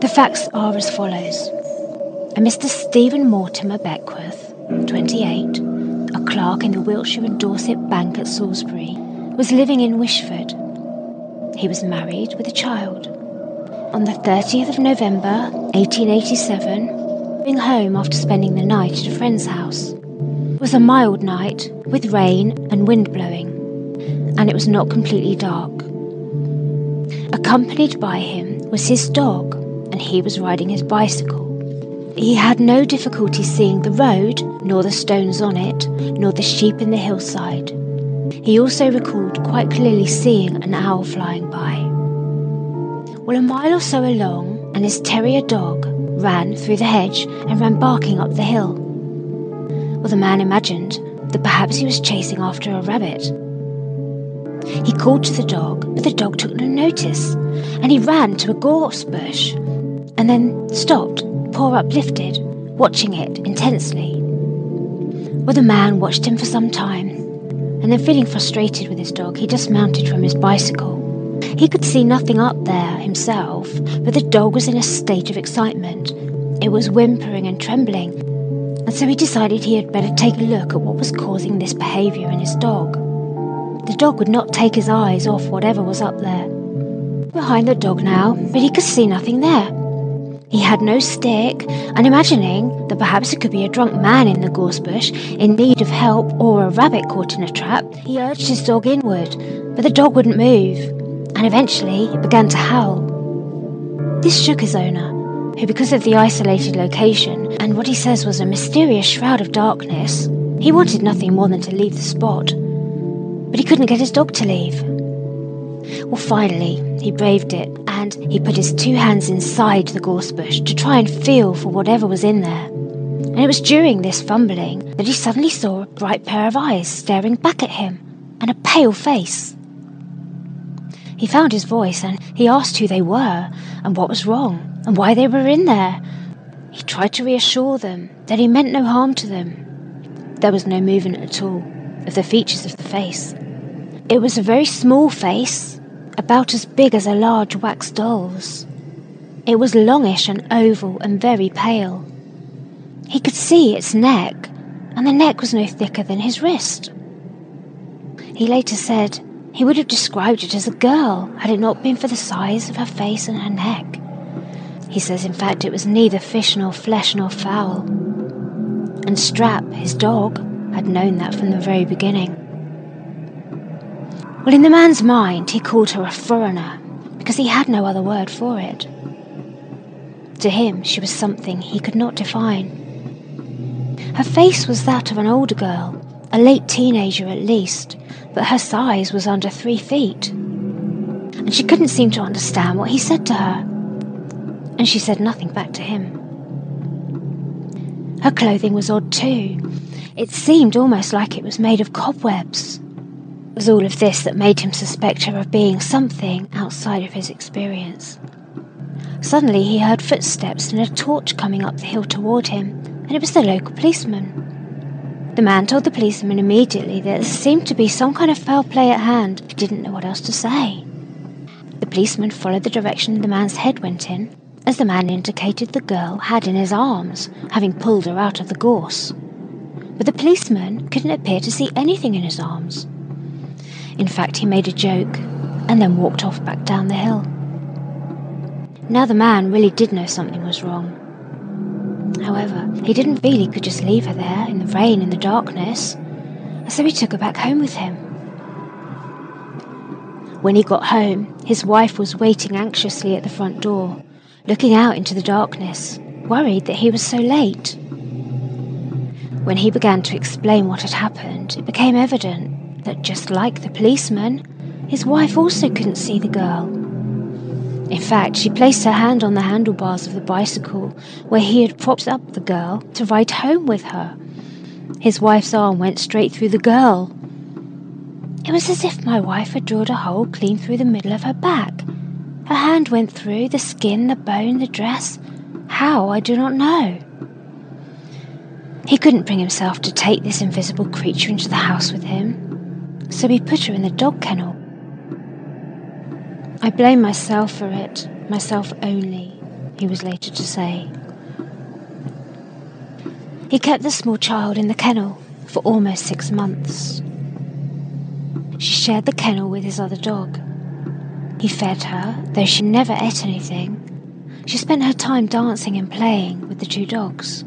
The facts are as follows. A Mr. Stephen Mortimer Beckworth, 28, a clerk in the Wiltshire and Dorset Bank at Salisbury, was living in Wishford. He was married with a child. On the 30th of November, 1887, being home after spending the night at a friend's house. Was a mild night with rain and wind blowing, and it was not completely dark. Accompanied by him was his dog, and he was riding his bicycle. He had no difficulty seeing the road, nor the stones on it, nor the sheep in the hillside. He also recalled quite clearly seeing an owl flying by. Well, a mile or so along, and his terrier dog ran through the hedge and ran barking up the hill. Well, the man imagined that perhaps he was chasing after a rabbit. He called to the dog, but the dog took no notice, and he ran to a gorse bush and then stopped paw uplifted, watching it intensely. Well, the man watched him for some time, and then feeling frustrated with his dog, he dismounted from his bicycle. He could see nothing up there himself, but the dog was in a state of excitement. It was whimpering and trembling, and so he decided he had better take a look at what was causing this behaviour in his dog. The dog would not take his eyes off whatever was up there. Behind the dog now, but he could see nothing there. He had no stick, and imagining that perhaps it could be a drunk man in the gorse bush in need of help or a rabbit caught in a trap, he urged his dog inward, but the dog wouldn't move, and eventually it began to howl. This shook his owner, who, because of the isolated location and what he says was a mysterious shroud of darkness, he wanted nothing more than to leave the spot. But he couldn't get his dog to leave. Well, finally, he braved it and he put his two hands inside the gorse bush to try and feel for whatever was in there. And it was during this fumbling that he suddenly saw a bright pair of eyes staring back at him and a pale face. He found his voice and he asked who they were and what was wrong and why they were in there. He tried to reassure them that he meant no harm to them. There was no movement at all of the features of the face. It was a very small face, about as big as a large wax doll's. It was longish and oval and very pale. He could see its neck, and the neck was no thicker than his wrist. He later said he would have described it as a girl had it not been for the size of her face and her neck. He says, in fact, it was neither fish nor flesh nor fowl. And Strap, his dog, had known that from the very beginning. Well, in the man's mind, he called her a foreigner because he had no other word for it. To him, she was something he could not define. Her face was that of an older girl, a late teenager at least, but her size was under three feet. And she couldn't seem to understand what he said to her. And she said nothing back to him. Her clothing was odd too. It seemed almost like it was made of cobwebs was all of this that made him suspect her of being something outside of his experience. Suddenly he heard footsteps and a torch coming up the hill toward him, and it was the local policeman. The man told the policeman immediately that there seemed to be some kind of foul play at hand. He didn't know what else to say. The policeman followed the direction the man's head went in, as the man indicated the girl had in his arms, having pulled her out of the gorse. But the policeman couldn't appear to see anything in his arms. In fact, he made a joke and then walked off back down the hill. Now the man really did know something was wrong. However, he didn't feel he could just leave her there in the rain and the darkness, so he took her back home with him. When he got home, his wife was waiting anxiously at the front door, looking out into the darkness, worried that he was so late. When he began to explain what had happened, it became evident that just like the policeman, his wife also couldn't see the girl. In fact, she placed her hand on the handlebars of the bicycle where he had propped up the girl to ride home with her. His wife's arm went straight through the girl. It was as if my wife had drilled a hole clean through the middle of her back. Her hand went through the skin, the bone, the dress. How, I do not know. He couldn't bring himself to take this invisible creature into the house with him so we put her in the dog kennel. I blame myself for it, myself only. he was later to say. He kept the small child in the kennel for almost six months. She shared the kennel with his other dog. He fed her, though she never ate anything. She spent her time dancing and playing with the two dogs.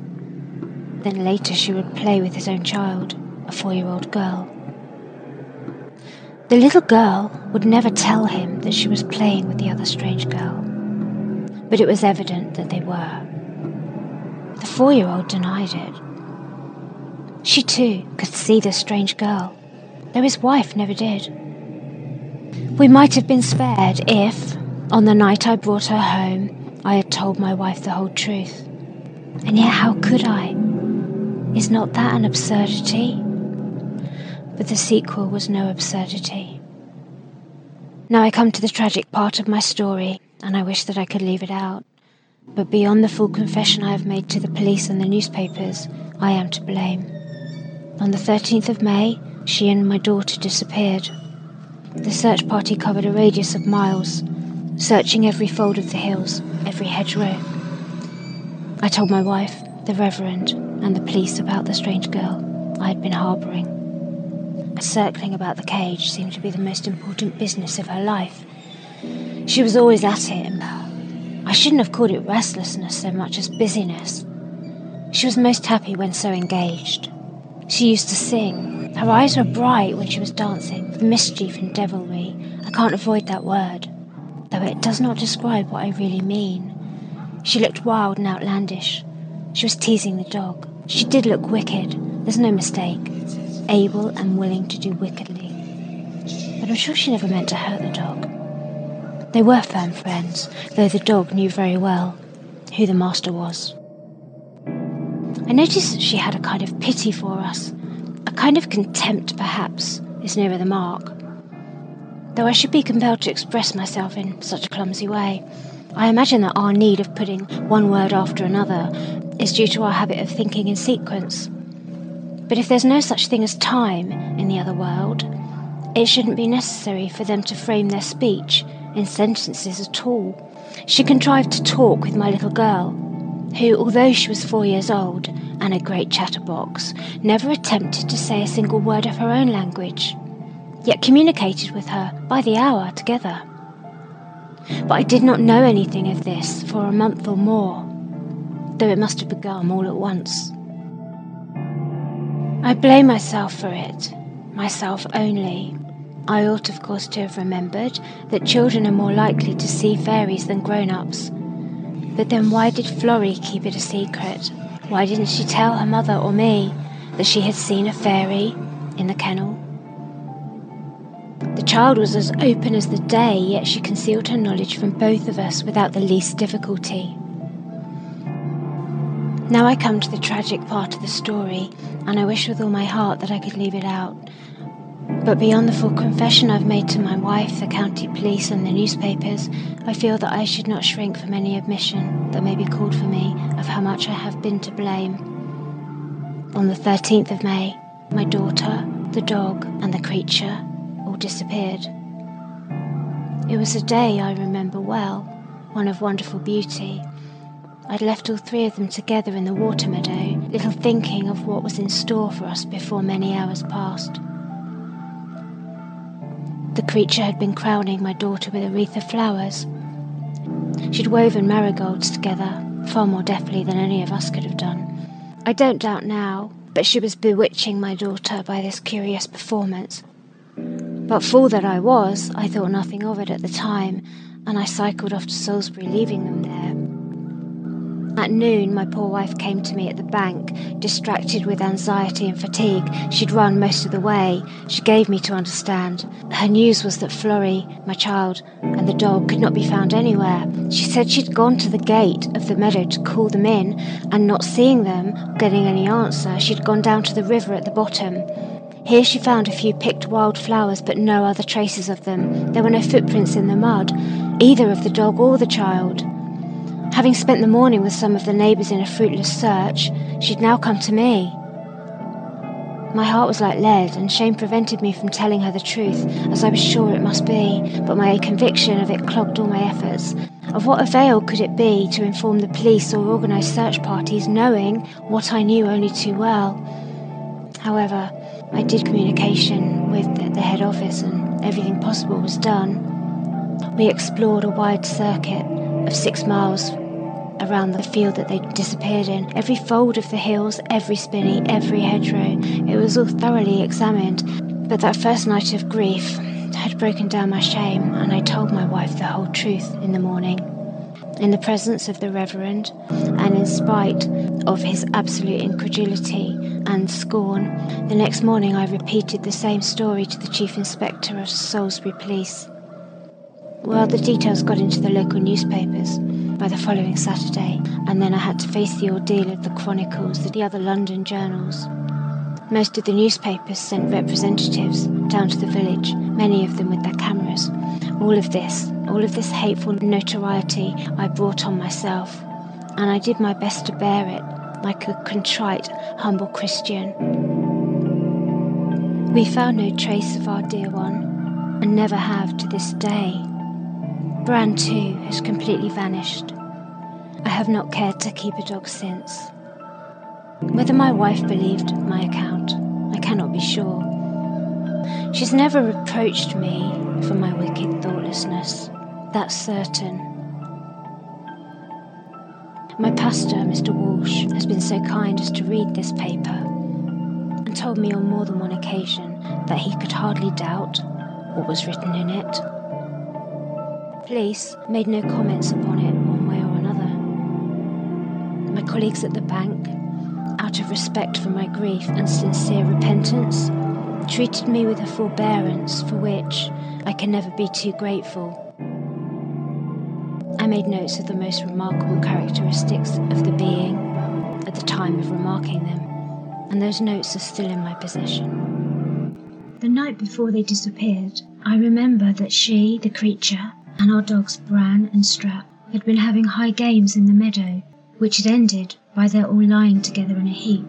Then later she would play with his own child, a four year old girl. The little girl would never tell him that she was playing with the other strange girl, but it was evident that they were. The four year old denied it. She too could see the strange girl, though his wife never did. We might have been spared if, on the night I brought her home, I had told my wife the whole truth. And yet, how could I? Is not that an absurdity? But the sequel was no absurdity. Now I come to the tragic part of my story, and I wish that I could leave it out. But beyond the full confession I have made to the police and the newspapers, I am to blame. On the 13th of May, she and my daughter disappeared. The search party covered a radius of miles, searching every fold of the hills, every hedgerow. I told my wife, the Reverend, and the police about the strange girl I had been harbouring. Circling about the cage seemed to be the most important business of her life. She was always at it, and I shouldn't have called it restlessness so much as busyness. She was most happy when so engaged. She used to sing. Her eyes were bright when she was dancing, with mischief and devilry. I can't avoid that word, though it does not describe what I really mean. She looked wild and outlandish. She was teasing the dog. She did look wicked, there's no mistake. Able and willing to do wickedly. But I'm sure she never meant to hurt the dog. They were firm friends, though the dog knew very well who the master was. I noticed that she had a kind of pity for us. A kind of contempt, perhaps, is nearer the mark. Though I should be compelled to express myself in such a clumsy way, I imagine that our need of putting one word after another is due to our habit of thinking in sequence. But if there's no such thing as time in the other world, it shouldn't be necessary for them to frame their speech in sentences at all. She contrived to talk with my little girl, who, although she was four years old and a great chatterbox, never attempted to say a single word of her own language, yet communicated with her by the hour together. But I did not know anything of this for a month or more, though it must have begun all at once. I blame myself for it, myself only. I ought, of course, to have remembered that children are more likely to see fairies than grown ups. But then why did Florrie keep it a secret? Why didn't she tell her mother or me that she had seen a fairy in the kennel? The child was as open as the day, yet she concealed her knowledge from both of us without the least difficulty. Now I come to the tragic part of the story, and I wish with all my heart that I could leave it out. But beyond the full confession I've made to my wife, the county police, and the newspapers, I feel that I should not shrink from any admission that may be called for me of how much I have been to blame. On the 13th of May, my daughter, the dog, and the creature all disappeared. It was a day I remember well, one of wonderful beauty. I'd left all three of them together in the water meadow, little thinking of what was in store for us before many hours passed. The creature had been crowning my daughter with a wreath of flowers. She'd woven marigolds together, far more deftly than any of us could have done. I don't doubt now, but she was bewitching my daughter by this curious performance. But fool that I was, I thought nothing of it at the time, and I cycled off to Salisbury, leaving them there. At noon, my poor wife came to me at the bank, distracted with anxiety and fatigue. She'd run most of the way. She gave me to understand. Her news was that Florrie, my child, and the dog could not be found anywhere. She said she'd gone to the gate of the meadow to call them in, and not seeing them, getting any answer, she'd gone down to the river at the bottom. Here she found a few picked wild flowers, but no other traces of them. There were no footprints in the mud, either of the dog or the child. Having spent the morning with some of the neighbours in a fruitless search, she'd now come to me. My heart was like lead, and shame prevented me from telling her the truth, as I was sure it must be, but my conviction of it clogged all my efforts. Of what avail could it be to inform the police or organise search parties, knowing what I knew only too well? However, I did communication with the head office, and everything possible was done. We explored a wide circuit of six miles around the field that they disappeared in. Every fold of the hills, every spinney, every hedgerow, it was all thoroughly examined. But that first night of grief had broken down my shame, and I told my wife the whole truth in the morning. In the presence of the Reverend, and in spite of his absolute incredulity and scorn, the next morning I repeated the same story to the Chief Inspector of Salisbury Police. Well, the details got into the local newspapers by the following Saturday, and then I had to face the ordeal of the Chronicles, the other London journals. Most of the newspapers sent representatives down to the village, many of them with their cameras. All of this, all of this hateful notoriety I brought on myself, and I did my best to bear it like a contrite, humble Christian. We found no trace of our dear one, and never have to this day. Bran, too, has completely vanished. I have not cared to keep a dog since. Whether my wife believed my account, I cannot be sure. She's never reproached me for my wicked thoughtlessness, that's certain. My pastor, Mr. Walsh, has been so kind as to read this paper and told me on more than one occasion that he could hardly doubt what was written in it police made no comments upon it one way or another. My colleagues at the bank, out of respect for my grief and sincere repentance, treated me with a forbearance for which I can never be too grateful. I made notes of the most remarkable characteristics of the being at the time of remarking them, and those notes are still in my possession. The night before they disappeared, I remember that she, the creature, and our dogs Bran and Strap had been having high games in the meadow, which had ended by their all lying together in a heap.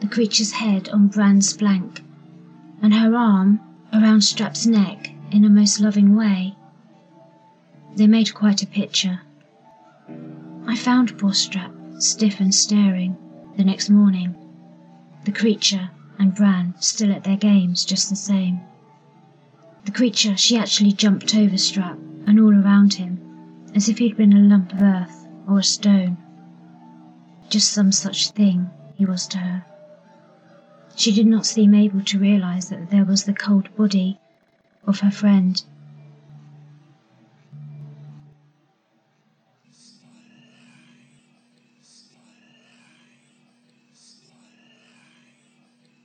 The creature's head on Bran's flank, and her arm around Strap's neck in a most loving way. They made quite a picture. I found poor Strap stiff and staring the next morning, the creature and Bran still at their games just the same. The creature, she actually jumped over Strap and all around him, as if he'd been a lump of earth or a stone. Just some such thing he was to her. She did not seem able to realize that there was the cold body of her friend